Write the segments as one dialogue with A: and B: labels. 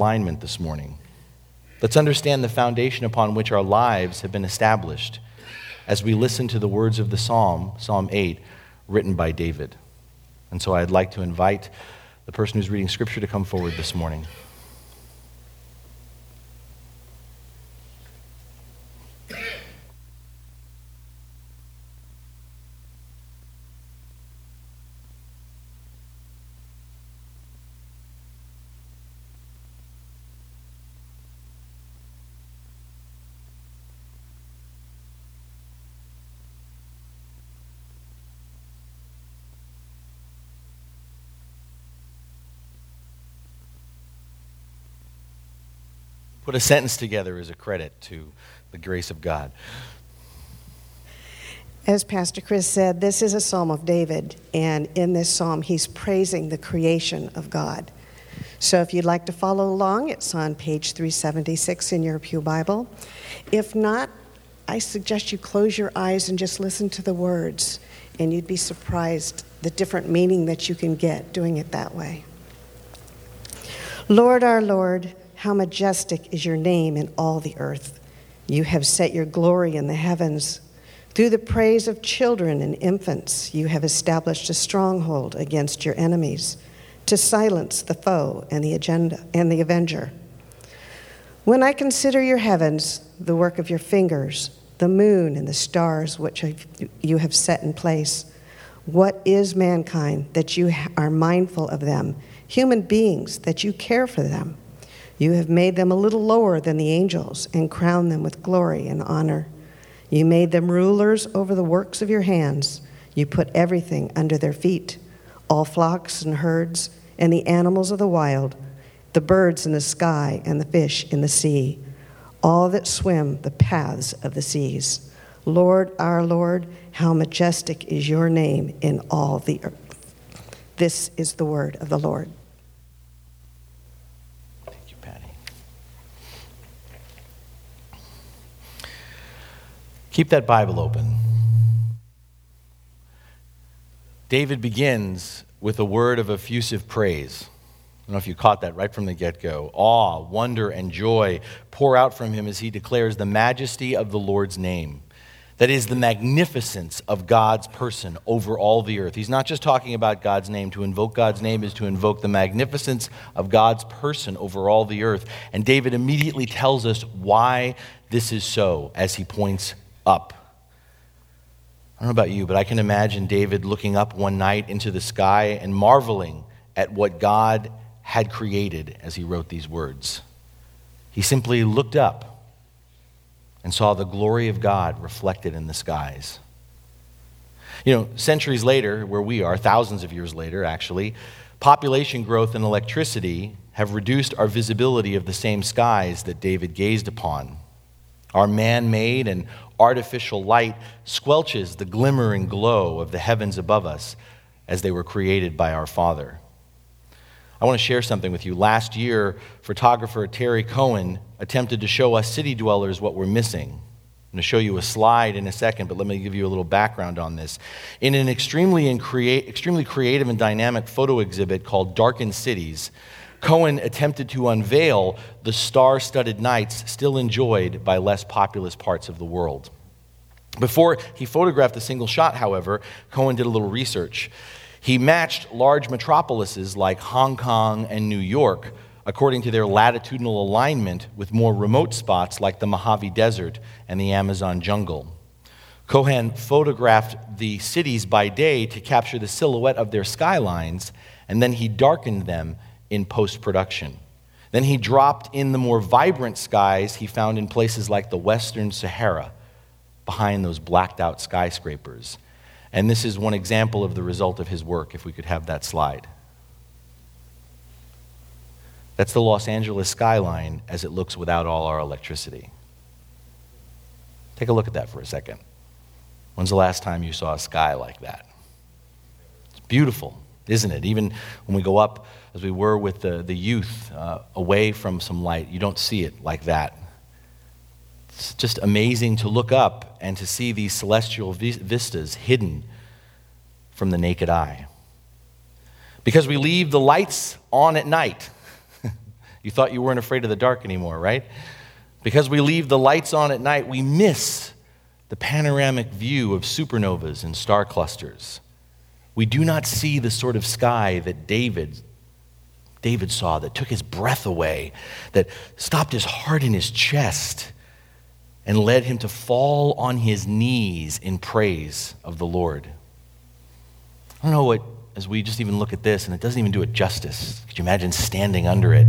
A: alignment this morning. Let's understand the foundation upon which our lives have been established as we listen to the words of the psalm, Psalm 8, written by David. And so I'd like to invite the person who's reading scripture to come forward this morning. Put a sentence together is a credit to the grace of God.
B: As Pastor Chris said, this is a psalm of David, and in this psalm, he's praising the creation of God. So if you'd like to follow along, it's on page 376 in your Pew Bible. If not, I suggest you close your eyes and just listen to the words, and you'd be surprised the different meaning that you can get doing it that way. Lord, our Lord, how majestic is your name in all the earth. You have set your glory in the heavens. Through the praise of children and infants, you have established a stronghold against your enemies to silence the foe and the agenda and the avenger. When I consider your heavens, the work of your fingers, the moon and the stars which you have set in place, what is mankind that you are mindful of them, human beings that you care for them? You have made them a little lower than the angels and crowned them with glory and honor. You made them rulers over the works of your hands. You put everything under their feet all flocks and herds, and the animals of the wild, the birds in the sky, and the fish in the sea, all that swim the paths of the seas. Lord, our Lord, how majestic is your name in all the earth. This is the word of the Lord.
A: Keep that Bible open. David begins with a word of effusive praise. I don't know if you caught that right from the get go. Awe, wonder, and joy pour out from him as he declares the majesty of the Lord's name. That is the magnificence of God's person over all the earth. He's not just talking about God's name. To invoke God's name is to invoke the magnificence of God's person over all the earth. And David immediately tells us why this is so as he points up. I don't know about you, but I can imagine David looking up one night into the sky and marveling at what God had created as he wrote these words. He simply looked up and saw the glory of God reflected in the skies. You know, centuries later, where we are, thousands of years later, actually, population growth and electricity have reduced our visibility of the same skies that David gazed upon. Our man made and artificial light squelches the glimmer and glow of the heavens above us as they were created by our Father. I want to share something with you. Last year, photographer Thierry Cohen attempted to show us city dwellers what we're missing. I'm going to show you a slide in a second, but let me give you a little background on this. In an extremely, extremely creative and dynamic photo exhibit called Darkened Cities, Cohen attempted to unveil the star studded nights still enjoyed by less populous parts of the world. Before he photographed a single shot, however, Cohen did a little research. He matched large metropolises like Hong Kong and New York according to their latitudinal alignment with more remote spots like the Mojave Desert and the Amazon jungle. Cohen photographed the cities by day to capture the silhouette of their skylines, and then he darkened them in post production. Then he dropped in the more vibrant skies he found in places like the Western Sahara, behind those blacked out skyscrapers. And this is one example of the result of his work, if we could have that slide. That's the Los Angeles skyline as it looks without all our electricity. Take a look at that for a second. When's the last time you saw a sky like that? It's beautiful, isn't it? Even when we go up as we were with the, the youth uh, away from some light. You don't see it like that. It's just amazing to look up and to see these celestial vistas hidden from the naked eye. Because we leave the lights on at night. You thought you weren't afraid of the dark anymore, right? Because we leave the lights on at night, we miss the panoramic view of supernovas and star clusters. We do not see the sort of sky that David David saw that took his breath away, that stopped his heart in his chest and led him to fall on his knees in praise of the Lord. I don't know what, as we just even look at this, and it doesn't even do it justice. Could you imagine standing under it?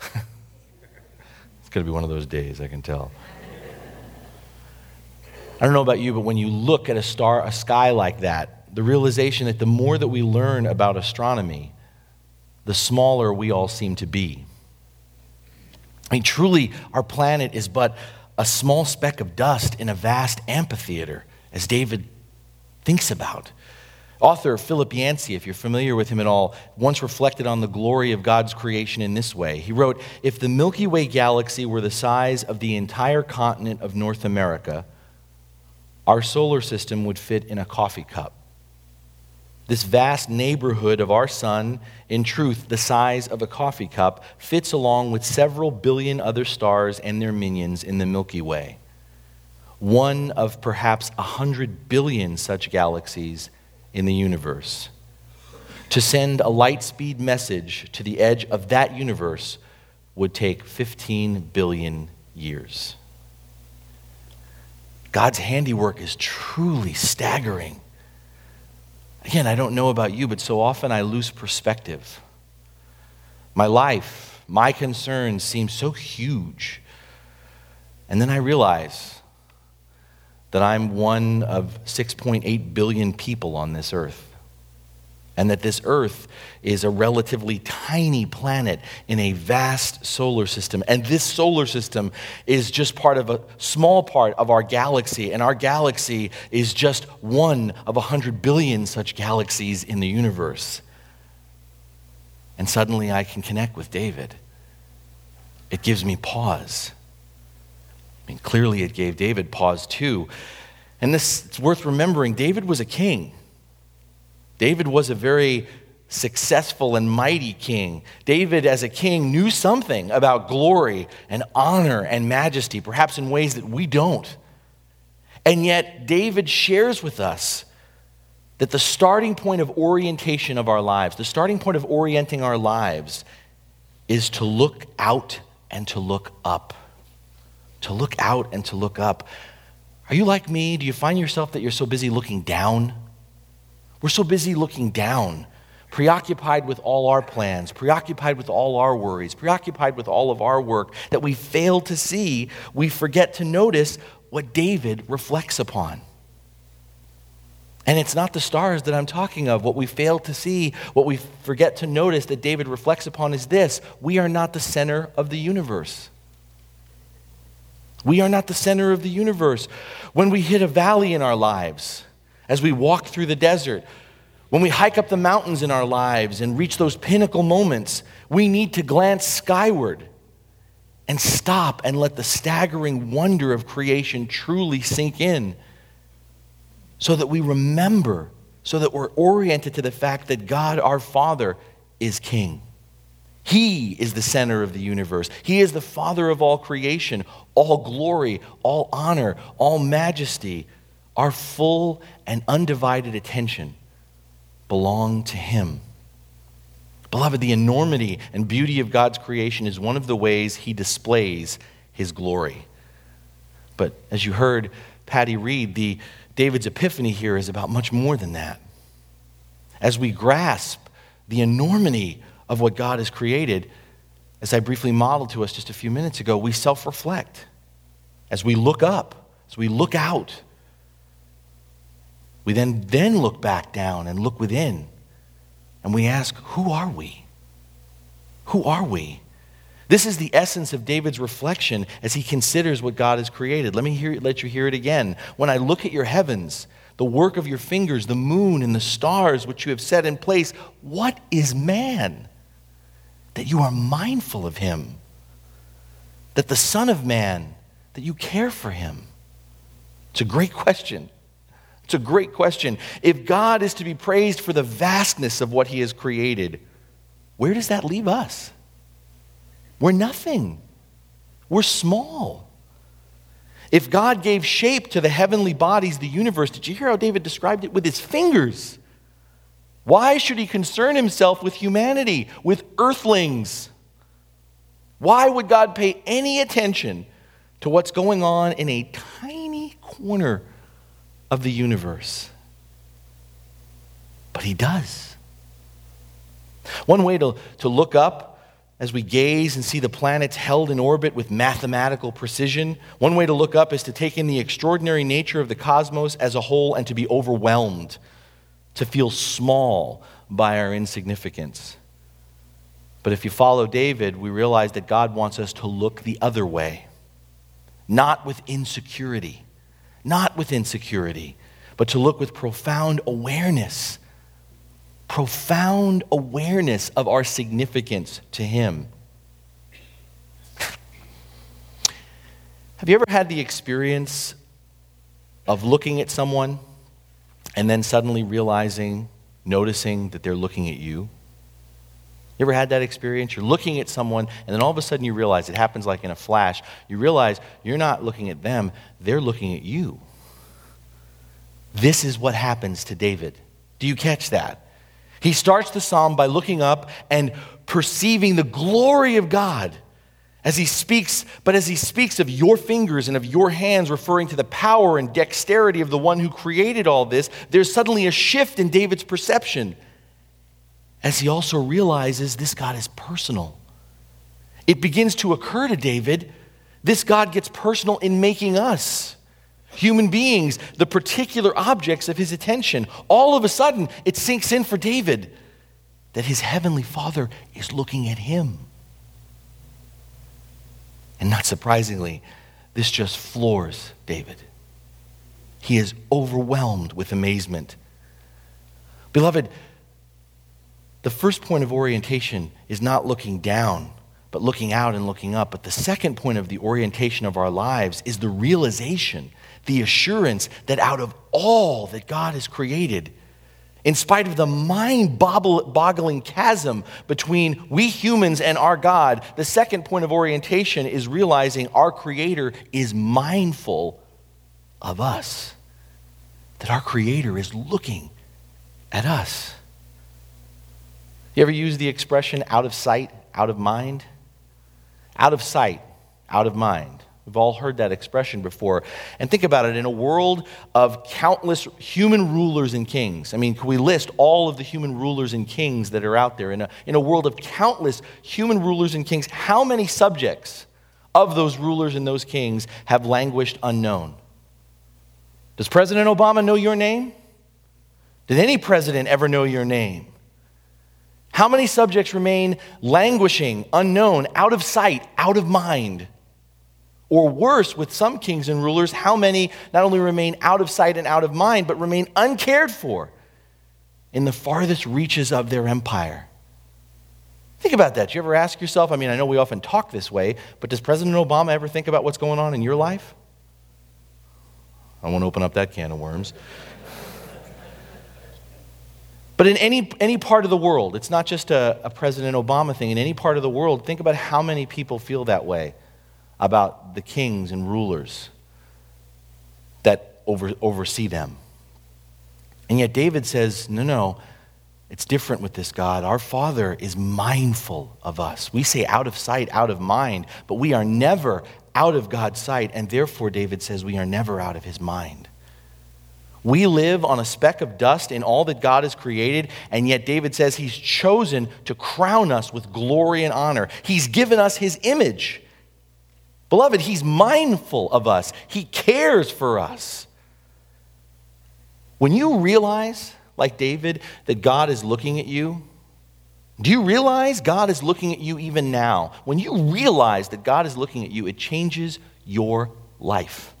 A: it's going to be one of those days, I can tell. I don't know about you, but when you look at a star, a sky like that, the realization that the more that we learn about astronomy, the smaller we all seem to be. I mean, truly, our planet is but a small speck of dust in a vast amphitheater, as David thinks about. Author Philip Yancey, if you're familiar with him at all, once reflected on the glory of God's creation in this way. He wrote If the Milky Way galaxy were the size of the entire continent of North America, our solar system would fit in a coffee cup. This vast neighborhood of our sun, in truth, the size of a coffee cup, fits along with several billion other stars and their minions in the Milky Way. One of perhaps a hundred billion such galaxies in the universe. To send a light speed message to the edge of that universe would take 15 billion years. God's handiwork is truly staggering. Again, I don't know about you, but so often I lose perspective. My life, my concerns seem so huge. And then I realize that I'm one of 6.8 billion people on this earth and that this Earth is a relatively tiny planet in a vast solar system. And this solar system is just part of a small part of our galaxy, and our galaxy is just one of a hundred billion such galaxies in the universe. And suddenly I can connect with David. It gives me pause. I mean, clearly it gave David pause too. And this, it's worth remembering David was a king. David was a very successful and mighty king. David, as a king, knew something about glory and honor and majesty, perhaps in ways that we don't. And yet, David shares with us that the starting point of orientation of our lives, the starting point of orienting our lives, is to look out and to look up. To look out and to look up. Are you like me? Do you find yourself that you're so busy looking down? We're so busy looking down, preoccupied with all our plans, preoccupied with all our worries, preoccupied with all of our work that we fail to see, we forget to notice what David reflects upon. And it's not the stars that I'm talking of. What we fail to see, what we forget to notice that David reflects upon is this we are not the center of the universe. We are not the center of the universe. When we hit a valley in our lives, as we walk through the desert, when we hike up the mountains in our lives and reach those pinnacle moments, we need to glance skyward and stop and let the staggering wonder of creation truly sink in so that we remember, so that we're oriented to the fact that God, our Father, is King. He is the center of the universe. He is the Father of all creation. All glory, all honor, all majesty our full and undivided attention belong to Him. Beloved, the enormity and beauty of God's creation is one of the ways He displays His glory. But as you heard Patty read, the, David's epiphany here is about much more than that. As we grasp the enormity of what God has created, as I briefly modeled to us just a few minutes ago, we self reflect. As we look up, as we look out, we then, then look back down and look within. And we ask, who are we? Who are we? This is the essence of David's reflection as he considers what God has created. Let me hear, let you hear it again. When I look at your heavens, the work of your fingers, the moon and the stars which you have set in place, what is man that you are mindful of him? That the Son of Man, that you care for him? It's a great question. It's a great question. If God is to be praised for the vastness of what he has created, where does that leave us? We're nothing. We're small. If God gave shape to the heavenly bodies, the universe, did you hear how David described it? With his fingers. Why should he concern himself with humanity, with earthlings? Why would God pay any attention to what's going on in a tiny corner of the universe? But he does. One way to, to look up as we gaze and see the planets held in orbit with mathematical precision, one way to look up is to take in the extraordinary nature of the cosmos as a whole and to be overwhelmed, to feel small by our insignificance. But if you follow David, we realize that God wants us to look the other way, not with insecurity, not with insecurity, but to look with profound awareness profound awareness of our significance to Him. Have you ever had the experience of looking at someone and then suddenly realizing, noticing that they're looking at you? You ever had that experience? You're looking at someone, and then all of a sudden you realize it happens like in a flash. You realize you're not looking at them, they're looking at you. This is what happens to David. Do you catch that? He starts the psalm by looking up and perceiving the glory of God as he speaks, but as he speaks of your fingers and of your hands, referring to the power and dexterity of the one who created all this, there's suddenly a shift in David's perception as he also realizes this God is personal. It begins to occur to David this God gets personal in making us human beings, the particular objects of his attention. All of a sudden, it sinks in for David that his heavenly father is looking at him. And not surprisingly, this just floors David. He is overwhelmed with amazement. Beloved, the first point of orientation is not looking down, but looking out and looking up. But the second point of the orientation of our lives is the realization the assurance that out of all that God has created, in spite of the mind boggling chasm between we humans and our God, the second point of orientation is realizing our Creator is mindful of us, that our Creator is looking at us. You ever use the expression out of sight, out of mind? Out of sight, out of mind. We've all heard that expression before. And think about it in a world of countless human rulers and kings. I mean, can we list all of the human rulers and kings that are out there? In a, in a world of countless human rulers and kings, how many subjects of those rulers and those kings have languished unknown? Does President Obama know your name? Did any president ever know your name? How many subjects remain languishing, unknown, out of sight, out of mind? Or worse, with some kings and rulers, how many not only remain out of sight and out of mind, but remain uncared for in the farthest reaches of their empire? Think about that. Do you ever ask yourself? I mean, I know we often talk this way, but does President Obama ever think about what's going on in your life? I won't open up that can of worms. But in any, any part of the world, it's not just a, a President Obama thing. In any part of the world, think about how many people feel that way about the kings and rulers that over, oversee them. And yet David says, no, no, it's different with this God. Our Father is mindful of us. We say out of sight, out of mind, but we are never out of God's sight, and therefore, David says, we are never out of his mind. We live on a speck of dust in all that God has created, and yet David says he's chosen to crown us with glory and honor. He's given us his image. Beloved, He's mindful of us, He cares for us. When you realize, like David, that God is looking at you, do you realize God is looking at you even now? When you realize that God is looking at you, it changes your life.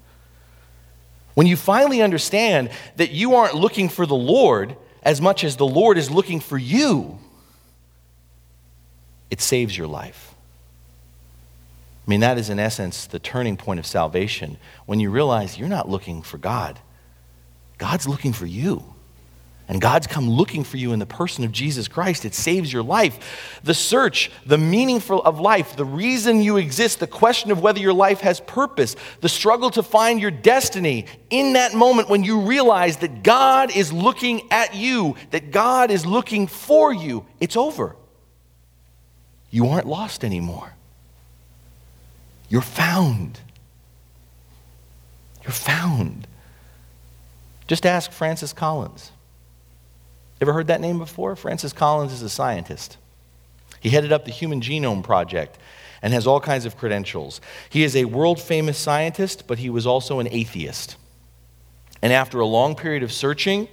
A: When you finally understand that you aren't looking for the Lord as much as the Lord is looking for you, it saves your life. I mean, that is in essence the turning point of salvation when you realize you're not looking for God, God's looking for you. And God's come looking for you in the person of Jesus Christ. It saves your life. The search, the meaningful of life, the reason you exist, the question of whether your life has purpose, the struggle to find your destiny in that moment when you realize that God is looking at you, that God is looking for you, it's over. You aren't lost anymore. You're found. You're found. Just ask Francis Collins. Ever heard that name before? Francis Collins is a scientist. He headed up the Human Genome Project and has all kinds of credentials. He is a world famous scientist, but he was also an atheist. And after a long period of searching,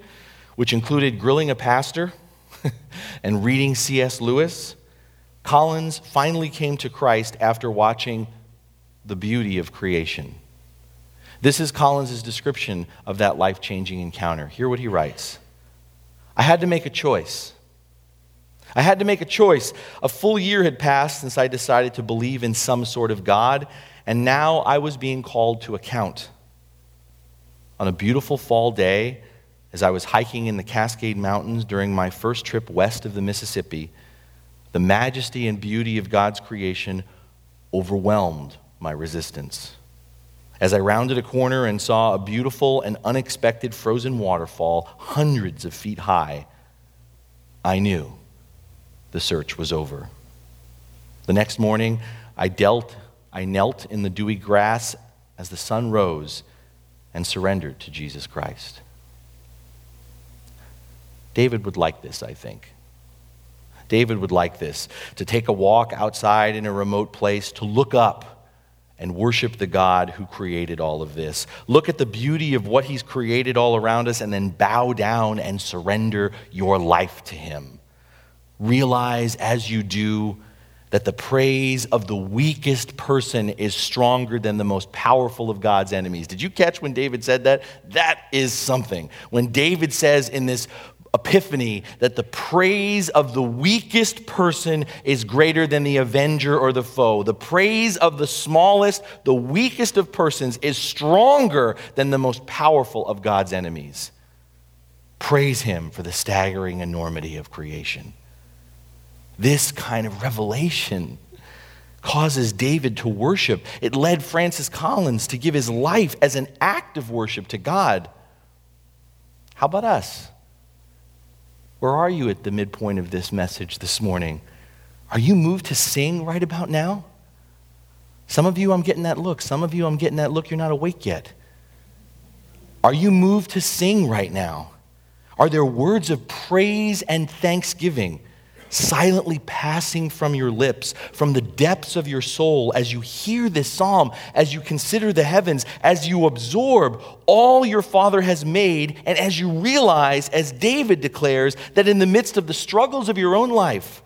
A: which included grilling a pastor and reading C.S. Lewis, Collins finally came to Christ after watching the beauty of creation. This is Collins' description of that life changing encounter. Hear what he writes. I had to make a choice. I had to make a choice. A full year had passed since I decided to believe in some sort of God, and now I was being called to account. On a beautiful fall day, as I was hiking in the Cascade Mountains during my first trip west of the Mississippi, the majesty and beauty of God's creation overwhelmed my resistance. As I rounded a corner and saw a beautiful and unexpected frozen waterfall hundreds of feet high, I knew the search was over. The next morning, I, dealt, I knelt in the dewy grass as the sun rose and surrendered to Jesus Christ. David would like this, I think. David would like this to take a walk outside in a remote place, to look up and worship the God who created all of this. Look at the beauty of what He's created all around us and then bow down and surrender your life to Him. Realize as you do that the praise of the weakest person is stronger than the most powerful of God's enemies. Did you catch when David said that? That is something. When David says in this epiphany that the praise of the weakest person is greater than the avenger or the foe. The praise of the smallest, the weakest of persons is stronger than the most powerful of God's enemies. Praise him for the staggering enormity of creation. This kind of revelation causes David to worship. It led Francis Collins to give his life as an act of worship to God. How about us? Where are you at the midpoint of this message this morning? Are you moved to sing right about now? Some of you, I'm getting that look. Some of you, I'm getting that look. You're not awake yet. Are you moved to sing right now? Are there words of praise and thanksgiving? Silently passing from your lips, from the depths of your soul, as you hear this psalm, as you consider the heavens, as you absorb all your Father has made, and as you realize, as David declares, that in the midst of the struggles of your own life,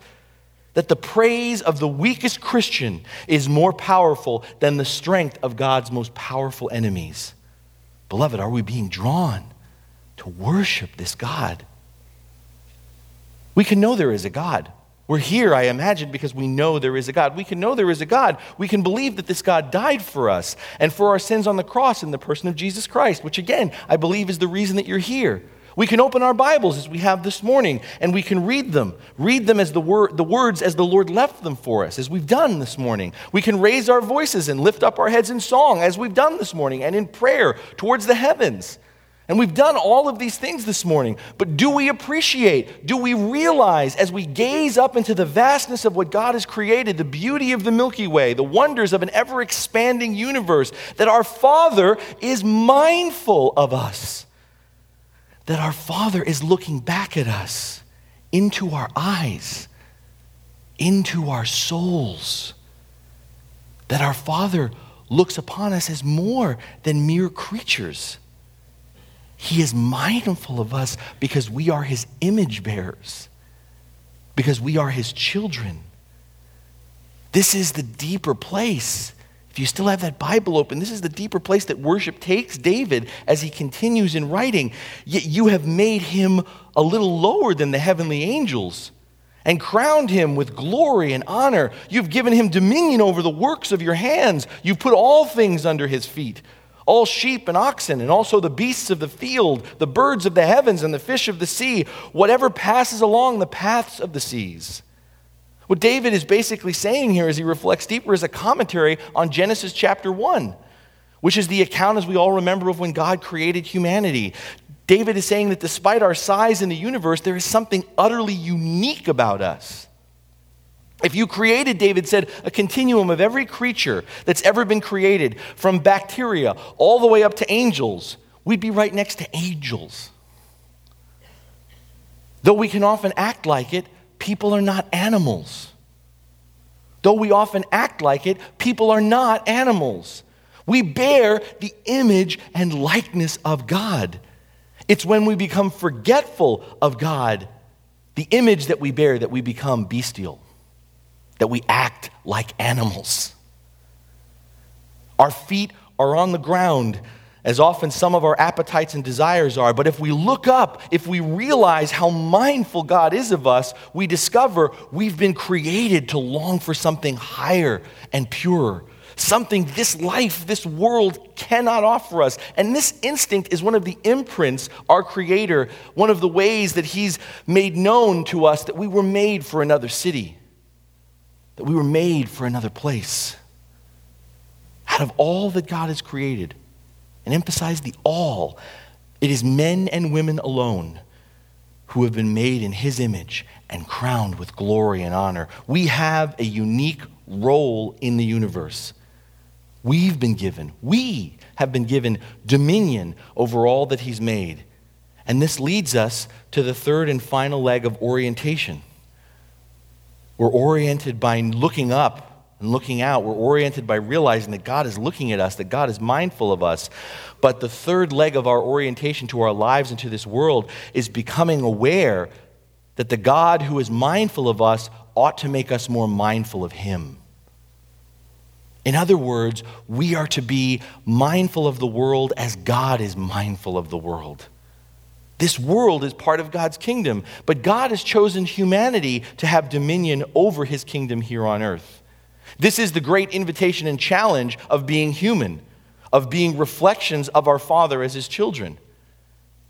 A: that the praise of the weakest Christian is more powerful than the strength of God's most powerful enemies. Beloved, are we being drawn to worship this God? We can know there is a God. We're here, I imagine, because we know there is a God. We can know there is a God. We can believe that this God died for us and for our sins on the cross in the person of Jesus Christ, which again, I believe is the reason that you're here. We can open our Bibles as we have this morning and we can read them. Read them as the, wor- the words as the Lord left them for us, as we've done this morning. We can raise our voices and lift up our heads in song, as we've done this morning, and in prayer towards the heavens. And we've done all of these things this morning, but do we appreciate, do we realize as we gaze up into the vastness of what God has created, the beauty of the Milky Way, the wonders of an ever expanding universe, that our Father is mindful of us? That our Father is looking back at us into our eyes, into our souls. That our Father looks upon us as more than mere creatures he is mindful of us because we are His image bearers, because we are His children. This is the deeper place. If you still have that Bible open, this is the deeper place that worship takes David as he continues in writing. Yet you have made him a little lower than the heavenly angels and crowned him with glory and honor. You've given him dominion over the works of your hands. You've put all things under his feet all sheep and oxen, and also the beasts of the field, the birds of the heavens, and the fish of the sea, whatever passes along the paths of the seas. What David is basically saying here as he reflects deeper is a commentary on Genesis chapter 1, which is the account, as we all remember, of when God created humanity. David is saying that despite our size in the universe, there is something utterly unique about us. If you created, David said, a continuum of every creature that's ever been created, from bacteria all the way up to angels, we'd be right next to angels. Though we can often act like it, people are not animals. Though we often act like it, people are not animals. We bear the image and likeness of God. It's when we become forgetful of God, the image that we bear, that we become bestial, that we act like animals. Our feet are on the ground, as often some of our appetites and desires are. But if we look up, if we realize how mindful God is of us, we discover we've been created to long for something higher and purer something this life, this world cannot offer us. And this instinct is one of the imprints our Creator, one of the ways that He's made known to us that we were made for another city, that we were made for another place. Out of all that God has created, and emphasize the all, it is men and women alone who have been made in His image and crowned with glory and honor. We have a unique role in the universe. We've been given, we have been given dominion over all that He's made. And this leads us to the third and final leg of orientation. We're oriented by looking up and looking out. We're oriented by realizing that God is looking at us, that God is mindful of us. But the third leg of our orientation to our lives and to this world is becoming aware that the God who is mindful of us ought to make us more mindful of Him. In other words, we are to be mindful of the world as God is mindful of the world. This world is part of God's kingdom, but God has chosen humanity to have dominion over his kingdom here on earth. This is the great invitation and challenge of being human, of being reflections of our Father as his children.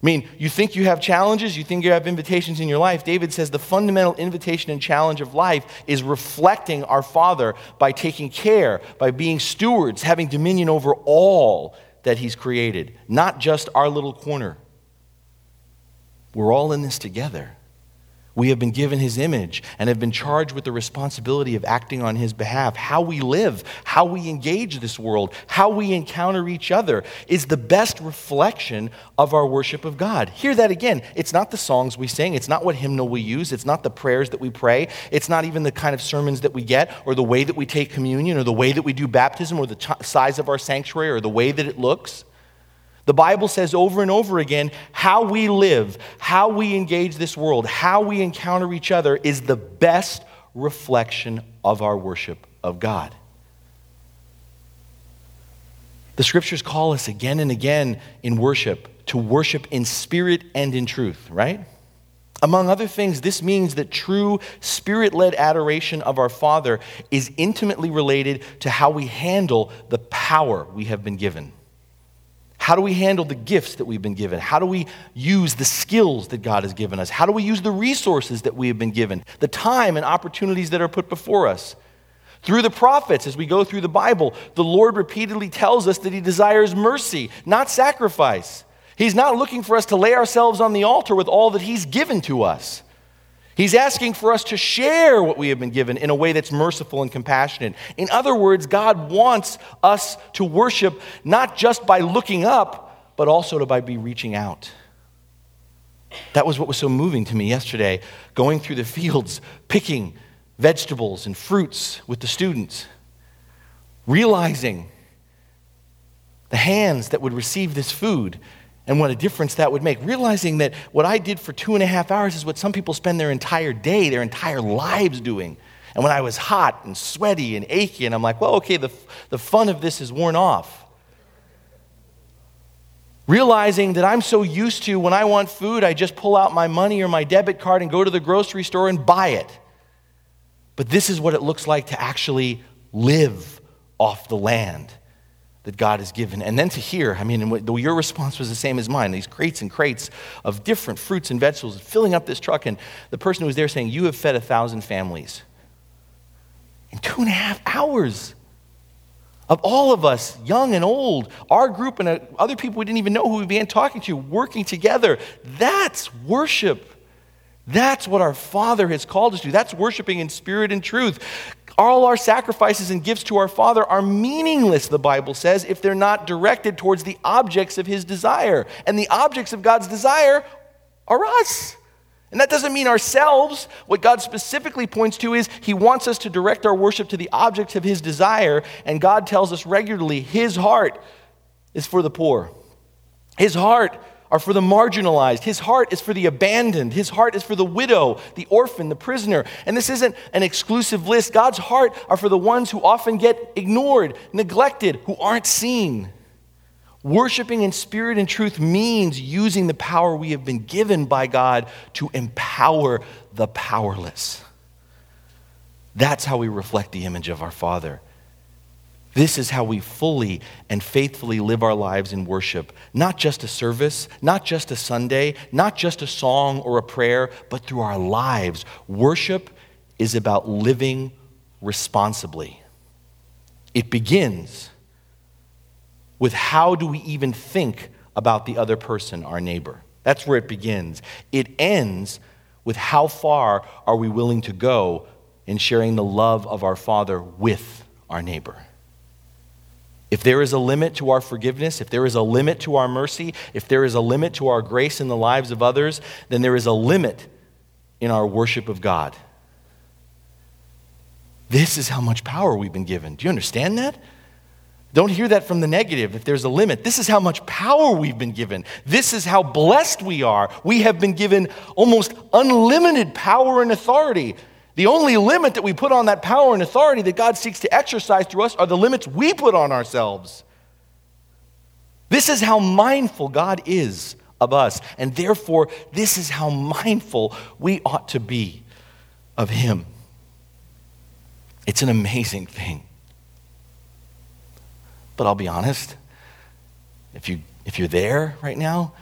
A: I mean, you think you have challenges, you think you have invitations in your life. David says the fundamental invitation and challenge of life is reflecting our Father by taking care, by being stewards, having dominion over all that He's created, not just our little corner. We're all in this together. We have been given his image and have been charged with the responsibility of acting on his behalf. How we live, how we engage this world, how we encounter each other is the best reflection of our worship of God. Hear that again. It's not the songs we sing, it's not what hymnal we use, it's not the prayers that we pray, it's not even the kind of sermons that we get, or the way that we take communion, or the way that we do baptism, or the t- size of our sanctuary, or the way that it looks. The Bible says over and over again how we live, how we engage this world, how we encounter each other is the best reflection of our worship of God. The scriptures call us again and again in worship to worship in spirit and in truth, right? Among other things, this means that true spirit led adoration of our Father is intimately related to how we handle the power we have been given. How do we handle the gifts that we've been given? How do we use the skills that God has given us? How do we use the resources that we have been given? The time and opportunities that are put before us. Through the prophets, as we go through the Bible, the Lord repeatedly tells us that He desires mercy, not sacrifice. He's not looking for us to lay ourselves on the altar with all that He's given to us. He's asking for us to share what we have been given in a way that's merciful and compassionate. In other words, God wants us to worship not just by looking up, but also to by be reaching out. That was what was so moving to me yesterday, going through the fields, picking vegetables and fruits with the students, realizing the hands that would receive this food and what a difference that would make. Realizing that what I did for two and a half hours is what some people spend their entire day, their entire lives doing. And when I was hot and sweaty and achy, and I'm like, well, okay, the, the fun of this is worn off. Realizing that I'm so used to when I want food, I just pull out my money or my debit card and go to the grocery store and buy it. But this is what it looks like to actually live off the land that God has given. And then to hear, I mean, your response was the same as mine these crates and crates of different fruits and vegetables filling up this truck. And the person who was there saying, You have fed a thousand families in two and a half hours. Of all of us, young and old, our group and uh, other people we didn't even know who we began talking to, working together. That's worship. That's what our Father has called us to. That's worshiping in spirit and truth. All our sacrifices and gifts to our Father are meaningless, the Bible says, if they're not directed towards the objects of His desire. And the objects of God's desire are us. And that doesn't mean ourselves. What God specifically points to is He wants us to direct our worship to the objects of His desire. And God tells us regularly His heart is for the poor. His heart are for the marginalized. His heart is for the abandoned. His heart is for the widow, the orphan, the prisoner. And this isn't an exclusive list. God's heart are for the ones who often get ignored, neglected, who aren't seen. Worshipping in spirit and truth means using the power we have been given by God to empower the powerless. That's how we reflect the image of our Father. This is how we fully and faithfully live our lives in worship. Not just a service, not just a Sunday, not just a song or a prayer, but through our lives. Worship is about living responsibly. It begins with how do we even think about the other person, our neighbor? That's where it begins. It ends with how far are we willing to go in sharing the love of our Father with our neighbor. If there is a limit to our forgiveness, if there is a limit to our mercy, if there is a limit to our grace in the lives of others, then there is a limit in our worship of God. This is how much power we've been given. Do you understand that? Don't hear that from the negative if there's a limit. This is how much power we've been given. This is how blessed we are. We have been given almost unlimited power and authority. The only limit that we put on that power and authority that God seeks to exercise through us are the limits we put on ourselves. This is how mindful God is of us, and therefore, this is how mindful we ought to be of Him. It's an amazing thing. But I'll be honest, if, you, if you're there right now,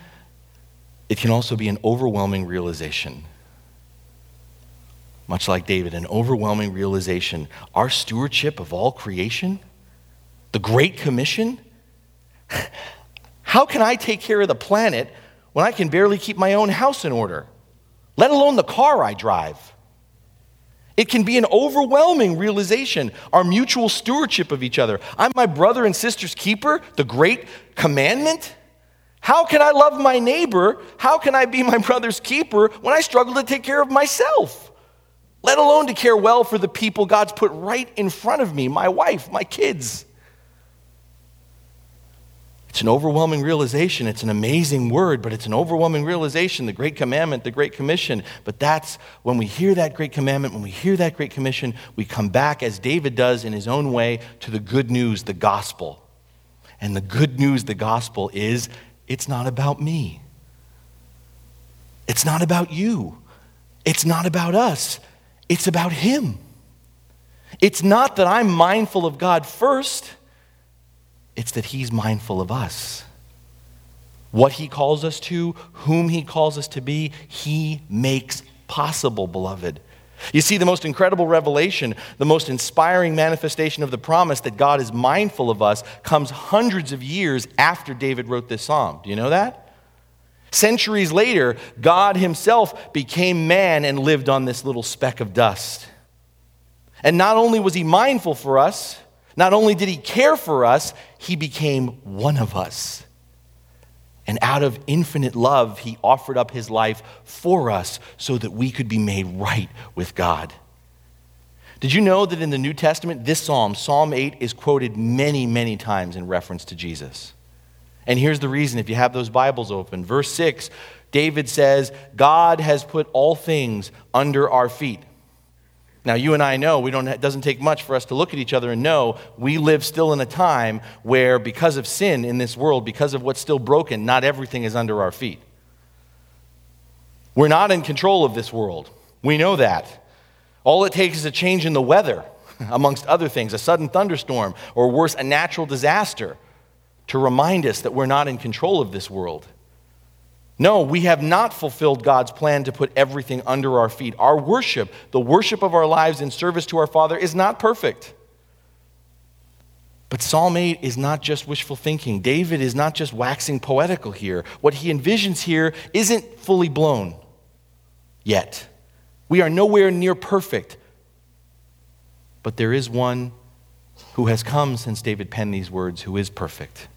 A: it can also be an overwhelming realization much like David, an overwhelming realization our stewardship of all creation, the Great Commission. How can I take care of the planet when I can barely keep my own house in order, let alone the car I drive? It can be an overwhelming realization, our mutual stewardship of each other. I'm my brother and sister's keeper, the great commandment. How can I love my neighbor? How can I be my brother's keeper when I struggle to take care of myself? Let alone to care well for the people God's put right in front of me my wife, my kids. It's an overwhelming realization. It's an amazing word, but it's an overwhelming realization the Great Commandment, the Great Commission. But that's when we hear that Great Commandment, when we hear that Great Commission, we come back, as David does in his own way, to the good news, the gospel. And the good news, the gospel, is it's not about me. It's not about you. It's not about us. It's about Him. It's not that I'm mindful of God first, it's that He's mindful of us. What He calls us to, whom He calls us to be, He makes possible, beloved. You see, the most incredible revelation, the most inspiring manifestation of the promise that God is mindful of us comes hundreds of years after David wrote this psalm. Do you know that? Centuries later, God Himself became man and lived on this little speck of dust. And not only was He mindful for us, not only did He care for us, He became one of us. And out of infinite love, He offered up His life for us so that we could be made right with God. Did you know that in the New Testament, this psalm, Psalm 8, is quoted many, many times in reference to Jesus? And here's the reason if you have those Bibles open. Verse 6, David says, God has put all things under our feet. Now, you and I know we don't, it doesn't take much for us to look at each other and know we live still in a time where, because of sin in this world, because of what's still broken, not everything is under our feet. We're not in control of this world. We know that. All it takes is a change in the weather, amongst other things, a sudden thunderstorm, or worse, a natural disaster to remind us that we're not in control of this world. No, we have not fulfilled God's plan to put everything under our feet. Our worship, the worship of our lives in service to our Father, is not perfect. But Psalm 8 is not just wishful thinking. David is not just waxing poetical here. What he envisions here isn't fully blown yet. We are nowhere near perfect. But there is one who has come since David penned these words who is perfect.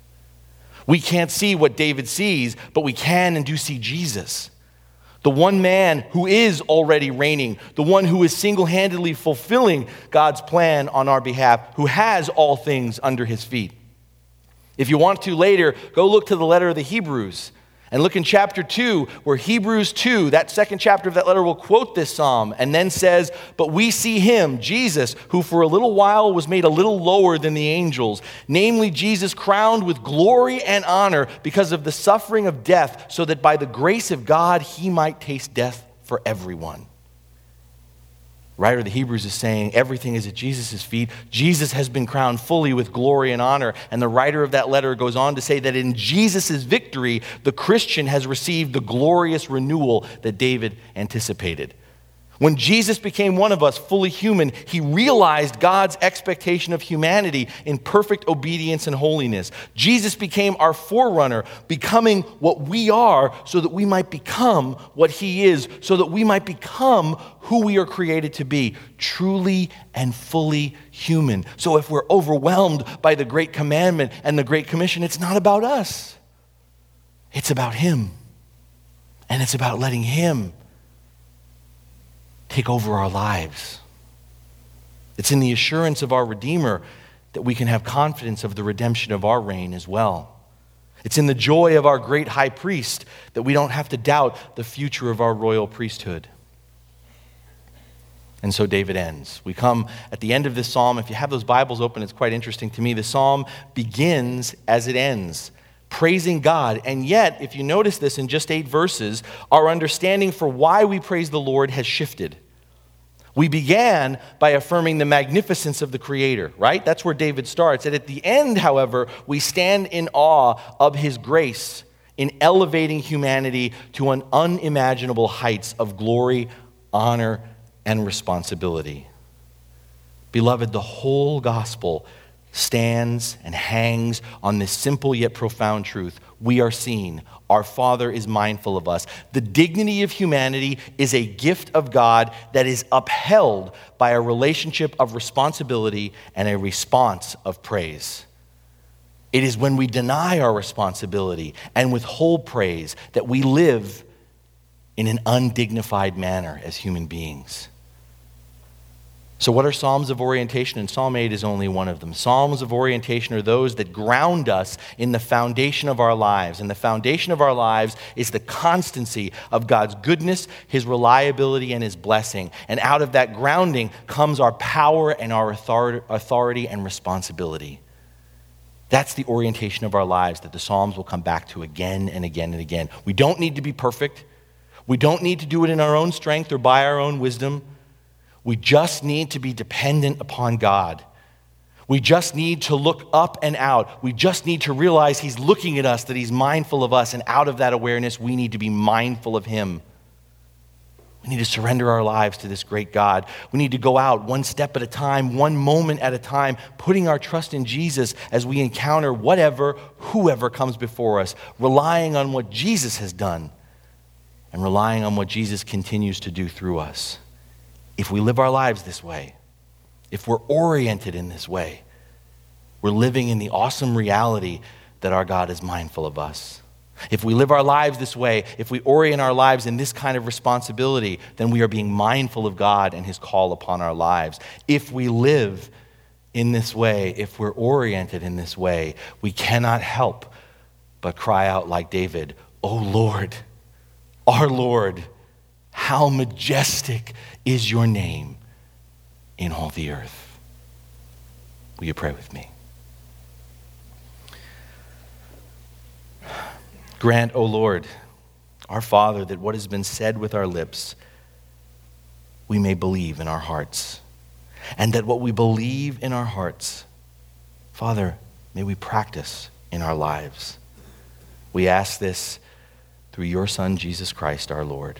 A: We can't see what David sees, but we can and do see Jesus. The one man who is already reigning, the one who is single handedly fulfilling God's plan on our behalf, who has all things under his feet. If you want to later, go look to the letter of the Hebrews and look in chapter 2, where Hebrews 2, that second chapter of that letter, will quote this psalm and then says, But we see him, Jesus, who for a little while was made a little lower than the angels, namely Jesus crowned with glory and honor because of the suffering of death, so that by the grace of God he might taste death for everyone writer of the Hebrews is saying everything is at Jesus' feet. Jesus has been crowned fully with glory and honor. And the writer of that letter goes on to say that in Jesus' victory, the Christian has received the glorious renewal that David anticipated. When Jesus became one of us, fully human, he realized God's expectation of humanity in perfect obedience and holiness. Jesus became our forerunner, becoming what we are so that we might become what he is, so that we might become who we are created to be, truly and fully human. So if we're overwhelmed by the great commandment and the great commission, it's not about us, it's about him. And it's about letting him take over our lives. It's in the assurance of our Redeemer that we can have confidence of the redemption of our reign as well. It's in the joy of our great high priest that we don't have to doubt the future of our royal priesthood. And so David ends. We come at the end of this psalm. If you have those Bibles open, it's quite interesting to me. The psalm begins as it ends, praising God. And yet, if you notice this in just eight verses, our understanding for why we praise the Lord has shifted. We began by affirming the magnificence of the Creator, right? That's where David starts. And at the end, however, we stand in awe of His grace in elevating humanity to an unimaginable heights of glory, honor, and responsibility. Beloved, the whole gospel stands and hangs on this simple yet profound truth. We are seen. Our Father is mindful of us. The dignity of humanity is a gift of God that is upheld by a relationship of responsibility and a response of praise. It is when we deny our responsibility and withhold praise that we live in an undignified manner as human beings. So, what are Psalms of orientation? And Psalm 8 is only one of them. Psalms of orientation are those that ground us in the foundation of our lives. And the foundation of our lives is the constancy of God's goodness, His reliability, and His blessing. And out of that grounding comes our power and our authority and responsibility. That's the orientation of our lives that the Psalms will come back to again and again and again. We don't need to be perfect. We don't need to do it in our own strength or by our own wisdom. We just need to be dependent upon God. We just need to look up and out. We just need to realize He's looking at us, that He's mindful of us, and out of that awareness, we need to be mindful of Him. We need to surrender our lives to this great God. We need to go out one step at a time, one moment at a time, putting our trust in Jesus as we encounter whatever, whoever comes before us, relying on what Jesus has done and relying on what Jesus continues to do through us if we live our lives this way, if we're oriented in this way, we're living in the awesome reality that our God is mindful of us. If we live our lives this way, if we orient our lives in this kind of responsibility, then we are being mindful of God and His call upon our lives. If we live in this way, if we're oriented in this way, we cannot help but cry out like David, Oh Lord, our Lord, how majestic is your name in all the earth. Will you pray with me? Grant, O Lord, our Father, that what has been said with our lips, we may believe in our hearts. And that what we believe in our hearts, Father, may we practice in our lives. We ask this through your Son, Jesus Christ, our Lord.